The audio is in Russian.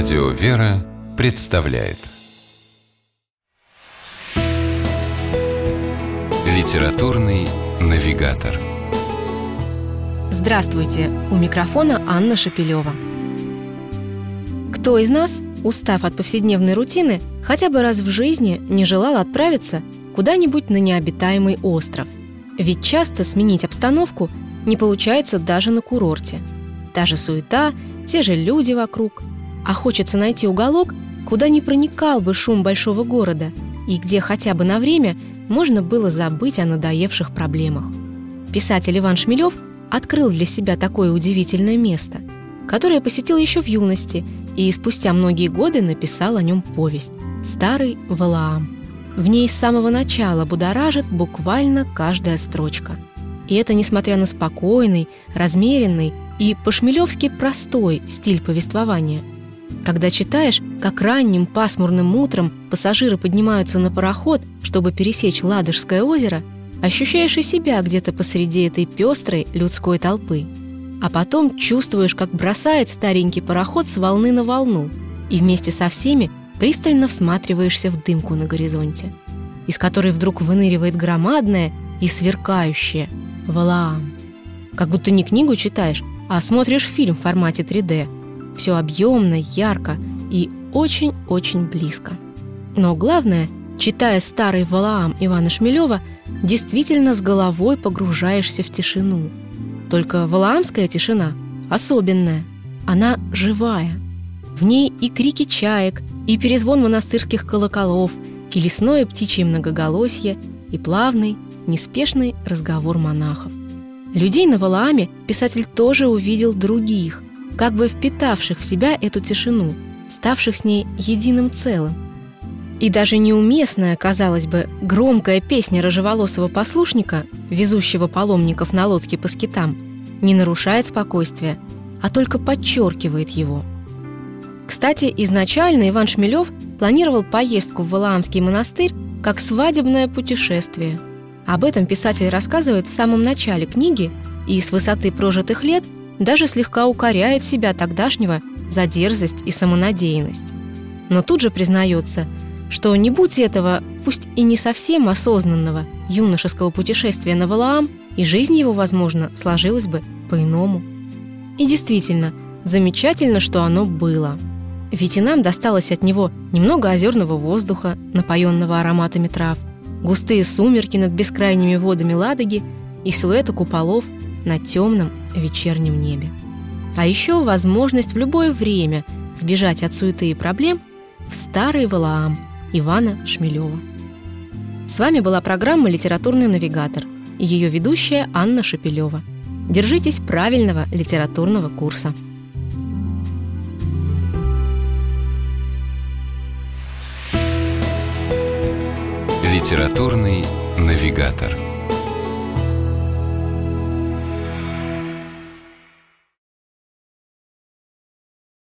Радио «Вера» представляет Литературный навигатор Здравствуйте! У микрофона Анна Шапилева. Кто из нас, устав от повседневной рутины, хотя бы раз в жизни не желал отправиться куда-нибудь на необитаемый остров? Ведь часто сменить обстановку не получается даже на курорте. Та же суета, те же люди вокруг – а хочется найти уголок, куда не проникал бы шум большого города и где хотя бы на время можно было забыть о надоевших проблемах. Писатель Иван Шмелев открыл для себя такое удивительное место, которое посетил еще в юности и спустя многие годы написал о нем повесть «Старый Валаам». В ней с самого начала будоражит буквально каждая строчка. И это несмотря на спокойный, размеренный и по-шмелевски простой стиль повествования – когда читаешь, как ранним пасмурным утром пассажиры поднимаются на пароход, чтобы пересечь Ладожское озеро, ощущаешь и себя где-то посреди этой пестрой людской толпы. А потом чувствуешь, как бросает старенький пароход с волны на волну, и вместе со всеми пристально всматриваешься в дымку на горизонте, из которой вдруг выныривает громадное и сверкающее Валаам. Как будто не книгу читаешь, а смотришь фильм в формате 3D – все объемно, ярко и очень-очень близко. Но главное, читая старый Валаам Ивана Шмелева, действительно с головой погружаешься в тишину. Только валаамская тишина особенная, она живая. В ней и крики чаек, и перезвон монастырских колоколов, и лесное птичье многоголосье, и плавный, неспешный разговор монахов. Людей на Валааме писатель тоже увидел других, как бы впитавших в себя эту тишину, ставших с ней единым целым. И даже неуместная, казалось бы, громкая песня рыжеволосого послушника, везущего паломников на лодке по скитам, не нарушает спокойствия, а только подчеркивает его. Кстати, изначально Иван Шмелев планировал поездку в Валаамский монастырь как свадебное путешествие. Об этом писатель рассказывает в самом начале книги и с высоты прожитых лет – даже слегка укоряет себя тогдашнего за дерзость и самонадеянность. Но тут же признается, что не будь этого, пусть и не совсем осознанного, юношеского путешествия на Валаам, и жизнь его, возможно, сложилась бы по-иному. И действительно, замечательно, что оно было. Ведь и нам досталось от него немного озерного воздуха, напоенного ароматами трав, густые сумерки над бескрайними водами Ладоги и силуэты куполов на темном вечернем небе. А еще возможность в любое время сбежать от суеты и проблем в старый Валаам Ивана Шмелева. С вами была программа «Литературный навигатор» и ее ведущая Анна Шапилева. Держитесь правильного литературного курса. Литературный навигатор.